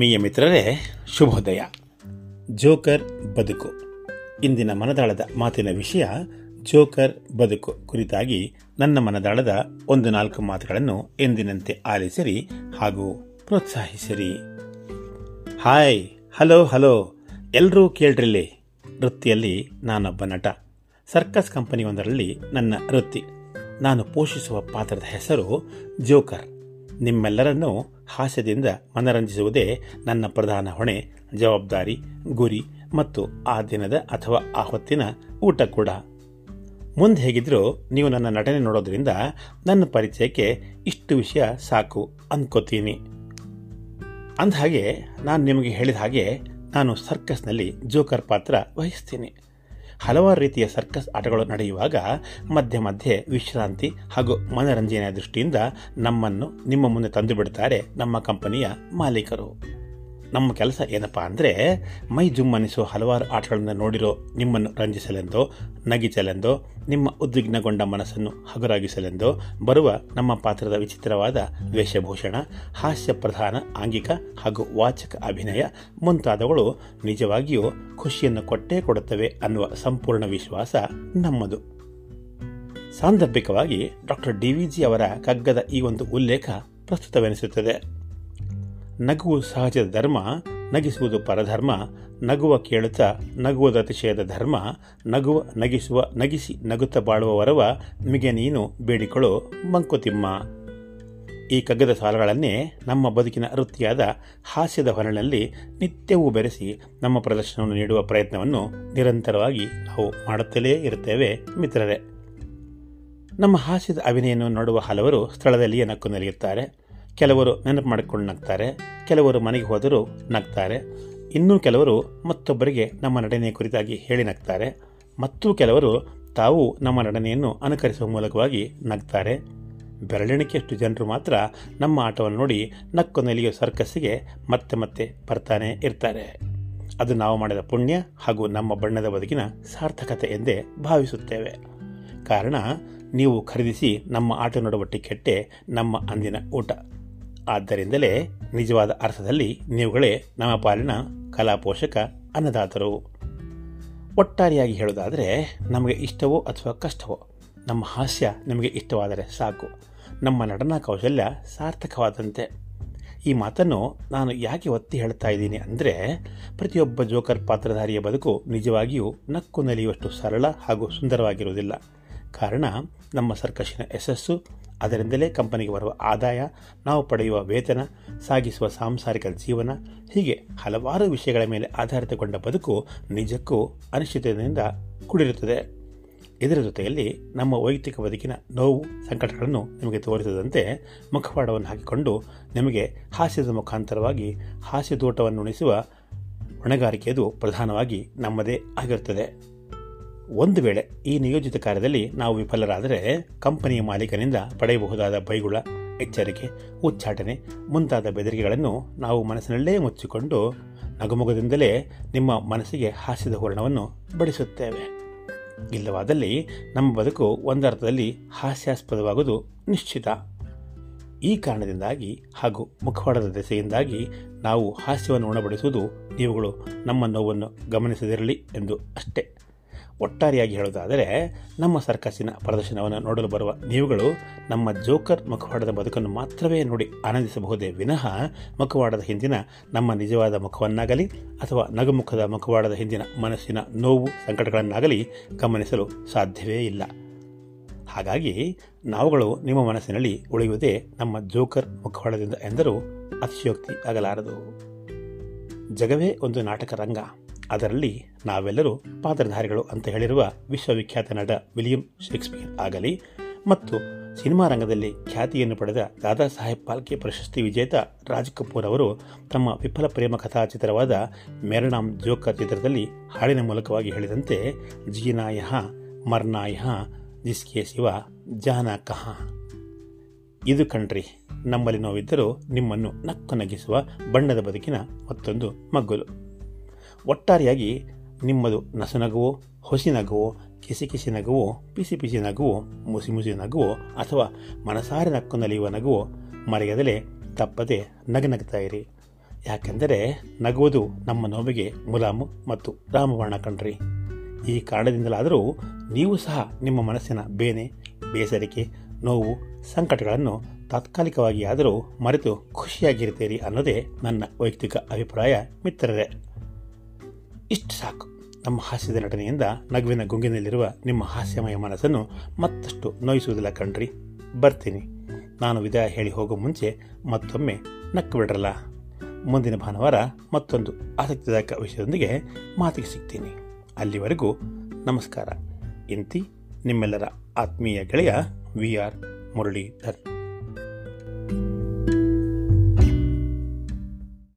ಆತ್ಮೀಯ ಮಿತ್ರರೇ, ಶುಭೋದಯ. ಜೋಕರ್ ಬದುಕು. ಇಂದಿನ ಮನದಾಳದ ಮಾತಿನ ವಿಷಯ, ಜೋಕರ್ ಬದುಕು ಕುರಿತಾಗಿ ನನ್ನ ಮನದಾಳದ ಒಂದು ನಾಲ್ಕು ಮಾತುಗಳನ್ನು ಎಂದಿನಂತೆ ಆಲಿಸಿರಿ ಹಾಗೂ ಪ್ರೋತ್ಸಾಹಿಸಿರಿ. Hi, hello hello. ಎಲ್ಲರೂ ಕೇಳ್ರಿಲ್ಲಿ? ವೃತ್ತಿಯಲ್ಲಿ ನಾನೊಬ್ಬ ನಟ. ಸರ್ಕಸ್ ಕಂಪನಿಯೊಂದರಲ್ಲಿ ನನ್ನ ವೃತ್ತಿ. ನಾನು ಪೋಷಿಸುವ ಪಾತ್ರದ ಹೆಸರು ಜೋಕರ್. ನಿಮ್ಮೆಲ್ಲರನ್ನೂ ಹಾಸ್ಯದಿಂದ ಮನರಂಜಿಸುವುದೇ ನನ್ನ ಪ್ರಧಾನ ಹೊಣೆ, ಜವಾಬ್ದಾರಿ, ಗುರಿ ಮತ್ತು ಆ ದಿನದ ಅಥವಾ ಆ ಹೊತ್ತಿನ ಊಟ ಕೂಡ. ಮುಂದೆ ಹೇಗಿದ್ರೂ ನೀವು ನನ್ನ ನಟನೆ ನೋಡೋದ್ರಿಂದ ನನ್ನ ಪರಿಚಯಕ್ಕೆ ಇಷ್ಟು ವಿಷಯ ಸಾಕು ಅಂದ್ಕೋತೀನಿ ಅಂದಹಾಗೆ, ನಾನು ನಿಮಗೆ ಹೇಳಿದ ಹಾಗೆ ನಾನು ಸರ್ಕಸ್ನಲ್ಲಿ ಜೋಕರ್ ಪಾತ್ರ ವಹಿಸ್ತೀನಿ. ಹಲವಾರು ರೀತಿಯ ಸರ್ಕಸ್ ಆಟಗಳು ನಡೆಯುವಾಗ ಮಧ್ಯ ಮಧ್ಯೆ ವಿಶ್ರಾಂತಿ ಹಾಗೂ ಮನರಂಜನೆಯ ದೃಷ್ಟಿಯಿಂದ ನಮ್ಮನ್ನು ನಿಮ್ಮ ಮುಂದೆ ತಂದು ಬಿಡುತ್ತಾರೆ ನಮ್ಮ ಕಂಪನಿಯ ಮಾಲೀಕರು. ನಮ್ಮ ಕೆಲಸ ಏನಪ್ಪ ಅಂದರೆ ಮೈ ಜುಮ್ಮನಿಸುವ ಹಲವಾರು ಆಟಗಳನ್ನು ನೋಡಿರೋ ನಿಮ್ಮನ್ನು ರಂಜಿಸಲೆಂದೋ, ನಗಿಸಲೆಂದೋ, ನಿಮ್ಮ ಉದ್ವಿಗ್ನಗೊಂಡ ಮನಸ್ಸನ್ನು ಹಗುರಾಗಿಸಲೆಂದೋ ಬರುವ ನಮ್ಮ ಪಾತ್ರದ ವಿಚಿತ್ರವಾದ ವೇಷಭೂಷಣ, ಹಾಸ್ಯ ಪ್ರಧಾನ ಆಂಗಿಕ ಹಾಗೂ ವಾಚಕ ಅಭಿನಯ ಮುಂತಾದವುಗಳು ನಿಜವಾಗಿಯೂ ಖುಷಿಯನ್ನು ಕೊಟ್ಟೇ ಕೊಡುತ್ತವೆ ಅನ್ನುವ ಸಂಪೂರ್ಣ ವಿಶ್ವಾಸ ನಮ್ಮದು. ಸಾಂದರ್ಭಿಕವಾಗಿ ಡಾಕ್ಟರ್ ಡಿವಿಜಿ ಅವರ ಕಗ್ಗದ ಈ ಒಂದು ಉಲ್ಲೇಖ ಪ್ರಸ್ತುತವೆನಿಸುತ್ತದೆ. ನಗುವು ಸಹಜದ ಧರ್ಮ, ನಗಿಸುವುದು ಪರಧರ್ಮ, ನಗುವ ಕೇಳುತ್ತ ನಗುವುದ ಅತಿಶಯದ ಧರ್ಮ, ನಗುವ, ನಗಿಸುವ, ನಗಿಸಿ ನಗುತ್ತ ಬಾಳುವವರವ ನಿಮಗೆ ನೀನು ಬೇಡಿಕೊಳ್ಳು ಮಂಕುತಿಮ್ಮ. ಈ ಕಗ್ಗದ ಸಾಲುಗಳನ್ನೇ ನಮ್ಮ ಬದುಕಿನ ವೃತ್ತಿಯಾದ ಹಾಸ್ಯದ ಹೊರಳಲ್ಲಿ ನಿತ್ಯವೂ ಬೆರೆಸಿ ನಮ್ಮ ಪ್ರದರ್ಶನವನ್ನು ನೀಡುವ ಪ್ರಯತ್ನವನ್ನು ನಿರಂತರವಾಗಿ ನಾವು ಮಾಡುತ್ತಲೇ ಇರುತ್ತೇವೆ ಮಿತ್ರರೇ. ನಮ್ಮ ಹಾಸ್ಯದ ಅಭಿನಯವನ್ನು ನೋಡುವ ಹಲವರು ಸ್ಥಳದಲ್ಲಿಯೇ ನಕ್ಕು ನಲಿಯುತ್ತಾರೆ. ಕೆಲವರು ನೆನಪು ಮಾಡಿಕೊಂಡು ನಗ್ತಾರೆ, ಕೆಲವರು ಮನೆಗೆ ಹೋದರೂ ನಗ್ತಾರೆ. ಇನ್ನೂ ಕೆಲವರು ಮತ್ತೊಬ್ಬರಿಗೆ ನಮ್ಮ ನಡನೆಯ ಕುರಿತಾಗಿ ಹೇಳಿ ನಗ್ತಾರೆ. ಮತ್ತು ಕೆಲವರು ತಾವು ನಮ್ಮ ನಡನೆಯನ್ನು ಅನುಕರಿಸುವ ಮೂಲಕವಾಗಿ ನಗ್ತಾರೆ. ಬೆರಳೆಣಿಕೆಯಷ್ಟು ಜನರು ಮಾತ್ರ ನಮ್ಮ ಆಟವನ್ನು ನೋಡಿ ನಕ್ಕು ನೆಲೆಯೋ ಸರ್ಕಸ್ಸಿಗೆ ಮತ್ತೆ ಮತ್ತೆ ಬರ್ತಾನೆ ಇರ್ತಾರೆ. ಅದು ನಾವು ಮಾಡಿದ ಪುಣ್ಯ ಹಾಗೂ ನಮ್ಮ ಬಣ್ಣದ ಬದುಕಿನ ಸಾರ್ಥಕತೆ ಎಂದೇ ಭಾವಿಸುತ್ತೇವೆ. ಕಾರಣ, ನೀವು ಖರೀದಿಸಿ ನಮ್ಮ ಆಟ ನೋಡುವ ಟಿಕೆಟ್ಟೆ ನಮ್ಮ ಅಂದಿನ ಊಟ. ಆದ್ದರಿಂದಲೇ ನಿಜವಾದ ಅರ್ಥದಲ್ಲಿ ನೀವುಗಳೇ ನಮ್ಮ ಪಾಲಿನ ಕಲಾಪೋಷಕ ಅನ್ನದಾತರು. ಒಟ್ಟಾರೆಯಾಗಿ ಹೇಳೋದಾದರೆ ನಮಗೆ ಇಷ್ಟವೋ ಅಥವಾ ಕಷ್ಟವೋ, ನಮ್ಮ ಹಾಸ್ಯ ನಮಗೆ ಇಷ್ಟವಾದರೆ ಸಾಕು. ನಮ್ಮ ನಟನಾ ಕೌಶಲ್ಯ ಸಾರ್ಥಕವಾದಂತೆ. ಈ ಮಾತನ್ನು ನಾನು ಯಾಕೆ ಒತ್ತಿ ಹೇಳ್ತಾ ಇದ್ದೀನಿ ಅಂದರೆ, ಪ್ರತಿಯೊಬ್ಬ ಜೋಕರ್ ಪಾತ್ರಧಾರಿಯ ಬದುಕು ನಿಜವಾಗಿಯೂ ನಕ್ಕು ನಲಿಯುವಷ್ಟು ಸರಳ ಹಾಗೂ ಸುಂದರವಾಗಿರುವುದಿಲ್ಲ. ಕಾರಣ, ನಮ್ಮ ಸರ್ಕಸ್ಸಿನ ಯಶಸ್ಸು ಅದರಿಂದಲೇ ಕಂಪನಿಗೆ ಬರುವ ಆದಾಯ, ನಾವು ಪಡೆಯುವ ವೇತನ, ಸಾಗಿಸುವ ಸಾಂಸಾರಿಕ ಜೀವನ, ಹೀಗೆ ಹಲವಾರು ವಿಷಯಗಳ ಮೇಲೆ ಆಧಾರಿತಗೊಂಡ ಬದುಕು ನಿಜಕ್ಕೂ ಅನಿಶ್ಚಿತದಿಂದ ಕೂಡಿರುತ್ತದೆ. ಇದರ ಜೊತೆಯಲ್ಲಿ ನಮ್ಮ ವೈಯಕ್ತಿಕ ಬದುಕಿನ ನೋವು, ಸಂಕಟಗಳನ್ನು ನಿಮಗೆ ತೋರಿಸದಂತೆ ಮುಖವಾಡವನ್ನು ಹಾಕಿಕೊಂಡು ನಿಮಗೆ ಹಾಸ್ಯದ ಮುಖಾಂತರವಾಗಿ ಹಾಸ್ಯದೋಟವನ್ನು ಉಣಿಸುವ ಹೊಣೆಗಾರಿಕೆಯದು ಪ್ರಧಾನವಾಗಿ ನಮ್ಮದೇ ಆಗಿರುತ್ತದೆ. ಒಂದು ವೇಳೆ ಈ ನಿಯೋಜಿತ ಕಾರ್ಯದಲ್ಲಿ ನಾವು ವಿಫಲರಾದರೆ ಕಂಪನಿಯ ಮಾಲೀಕನಿಂದ ಪಡೆಯಬಹುದಾದ ಬೈಗುಳ, ಎಚ್ಚರಿಕೆ, ಉಚ್ಚಾಟನೆ, ಮುಂತಾದ ಬೆದರಿಕೆಗಳನ್ನು ನಾವು ಮನಸ್ಸಿನಲ್ಲೇ ಮುಚ್ಚಿಕೊಂಡು ನಗುಮುಗದಿಂದಲೇ ನಿಮ್ಮ ಮನಸ್ಸಿಗೆ ಹಾಸ್ಯದ ಹೂರಣವನ್ನು ಬಡಿಸುತ್ತೇವೆ. ಇಲ್ಲವಾದಲ್ಲಿ ನಮ್ಮ ಬದುಕು ಒಂದರ್ಥದಲ್ಲಿ ಹಾಸ್ಯಾಸ್ಪದವಾಗುವುದು ನಿಶ್ಚಿತ. ಈ ಕಾರಣದಿಂದಾಗಿ ಹಾಗೂ ಮುಖವಾಡದ ದೆಸೆಯಿಂದಾಗಿ ನಾವು ಹಾಸ್ಯವನ್ನು ಉಣಬಡಿಸುವುದು, ನೀವುಗಳು ನಮ್ಮ ನೋವನ್ನು ಗಮನಿಸದಿರಲಿ ಎಂದು ಅಷ್ಟೇ. ಒಟ್ಟಾರೆಯಾಗಿ ಹೇಳೋದಾದರೆ ನಮ್ಮ ಸರ್ಕಸ್ಸಿನ ಪ್ರದರ್ಶನವನ್ನು ನೋಡಲು ಬರುವ ನೀವುಗಳು ನಮ್ಮ ಜೋಕರ್ ಮುಖವಾಡದ ಬದುಕನ್ನು ಮಾತ್ರವೇ ನೋಡಿ ಆನಂದಿಸಬಹುದೇ ವಿನಃ ಮುಖವಾಡದ ಹಿಂದಿನ ನಮ್ಮ ನಿಜವಾದ ಮುಖವನ್ನಾಗಲಿ ಅಥವಾ ನಗುಮುಖದ ಮುಖವಾಡದ ಹಿಂದಿನ ಮನಸ್ಸಿನ ನೋವು ಸಂಕಟಗಳನ್ನಾಗಲಿ ಗಮನಿಸಲು ಸಾಧ್ಯವೇ ಇಲ್ಲ. ಹಾಗಾಗಿ ನಾವುಗಳು ನಿಮ್ಮ ಮನಸ್ಸಿನಲ್ಲಿ ಉಳಿಯುವುದೇ ನಮ್ಮ ಜೋಕರ್ ಮುಖವಾಡದಿಂದ ಎಂದರೂ ಅತಿಶಯೋಕ್ತಿ ಆಗಲಾರದು. ಜಗವೇ ಒಂದು ನಾಟಕ ರಂಗ ಅದರಲ್ಲಿ ನಾವೆಲ್ಲರೂ ಪಾತ್ರಧಾರಿಗಳು ಅಂತ ಹೇಳಿರುವ ವಿಶ್ವವಿಖ್ಯಾತ ನಟ ವಿಲಿಯಂ ಶೇಕ್ಸ್ಪಿಯರ್ ಆಗಲಿ ಮತ್ತು ಸಿನಿಮಾ ರಂಗದಲ್ಲಿ ಖ್ಯಾತಿಯನ್ನು ಪಡೆದ ದಾದಾ ಸಾಹೇಬ್ ಪಾಲ್ಕೆ ಪ್ರಶಸ್ತಿ ವಿಜೇತ ರಾಜ್ ಕಪೂರ್ ಅವರು ತಮ್ಮ ವಿಫಲ ಪ್ರೇಮ ಕಥಾ ಚಿತ್ರವಾದ ಮೇರನಾಮ್ ಜೋಕರ್ ಚಿತ್ರದಲ್ಲಿ ಹಾಡಿನ ಮೂಲಕವಾಗಿ ಹೇಳಿದಂತೆ ಜೀನಾಯ ಮರ್ನಾಯ ಜಿಸ್ಕೆ ಶಿವ ಜಾನ ಕಹ ಇದು ಕಣ್ರಿ, ನಮ್ಮಲ್ಲಿ ನೋವಿದ್ದರೂ ನಿಮ್ಮನ್ನು ನಕ್ಕು ನಗಿಸುವ ಬಣ್ಣದ ಬದುಕಿನ ಮತ್ತೊಂದು ಮಗ್ಗುಲು. ಒಟ್ಟಾರೆಯಾಗಿ ನಿಮ್ಮದು ನಸುನಗುವೋ ಹೊಸಿ ನಗುವು ಕಿಸಿ ಕಿಸಿ ನಗುವು ಪಿಸಿ ಪಿಸಿ ನಗುವು ಮುಸಿ ಮುಸಿ ನಗುವು ಅಥವಾ ಮನಸಾರೆ ನಕ್ಕು ನಲಿಯುವ ನಗುವೋ, ಮರೆಯದಲೇ ತಪ್ಪದೆ ನಗನಗ್ತಾ ಇರಿ ಯಾಕೆಂದರೆ ನಗುವುದು ನಮ್ಮ ನೋವಿಗೆ ಮುಲಾಮು ಮತ್ತು ರಾಮಬಾಣ ಕಣ್ರಿ. ಈ ಕಾರಣದಿಂದಲಾದರೂ ನೀವು ಸಹ ನಿಮ್ಮ ಮನಸ್ಸಿನ ಬೇನೆ, ಬೇಸರಿಕೆ, ನೋವು, ಸಂಕಟಗಳನ್ನು ತಾತ್ಕಾಲಿಕವಾಗಿ ಆದರೂ ಮರೆತು ಖುಷಿಯಾಗಿರ್ತೀರಿ ಅನ್ನೋದೇ ನನ್ನ ವೈಯಕ್ತಿಕ ಅಭಿಪ್ರಾಯ, ಮಿತ್ರರೇ. ಇಷ್ಟು ಸಾಕು. ನಮ್ಮ ಹಾಸ್ಯದ ನಟನೆಯಿಂದ ನಗುವಿನ ಗುಂಗಿನಲ್ಲಿರುವ ನಿಮ್ಮ ಹಾಸ್ಯಮಯ ಮನಸ್ಸನ್ನು ಮತ್ತಷ್ಟು ನೋಯಿಸುವುದಿಲ್ಲ ಕಣ್ರಿ. ಬರ್ತೀನಿ. ನಾನು ವಿದಾಯ ಹೇಳಿ ಹೋಗೋ ಮುಂಚೆ ಮತ್ತೊಮ್ಮೆ ನಕ್ಕು ಬಿಡ್ರಲ್ಲ. ಮುಂದಿನ ಭಾನುವಾರ ಮತ್ತೊಂದು ಆಸಕ್ತಿದಾಯಕ ವಿಷಯದೊಂದಿಗೆ ಮಾತಿಗೆ ಸಿಗ್ತೀನಿ. ಅಲ್ಲಿವರೆಗೂ ನಮಸ್ಕಾರ. ಇಂತಿ ನಿಮ್ಮೆಲ್ಲರ ಆತ್ಮೀಯ ಗೆಳೆಯ ವಿ ಆರ್ ಮುರಳೀಧರ್.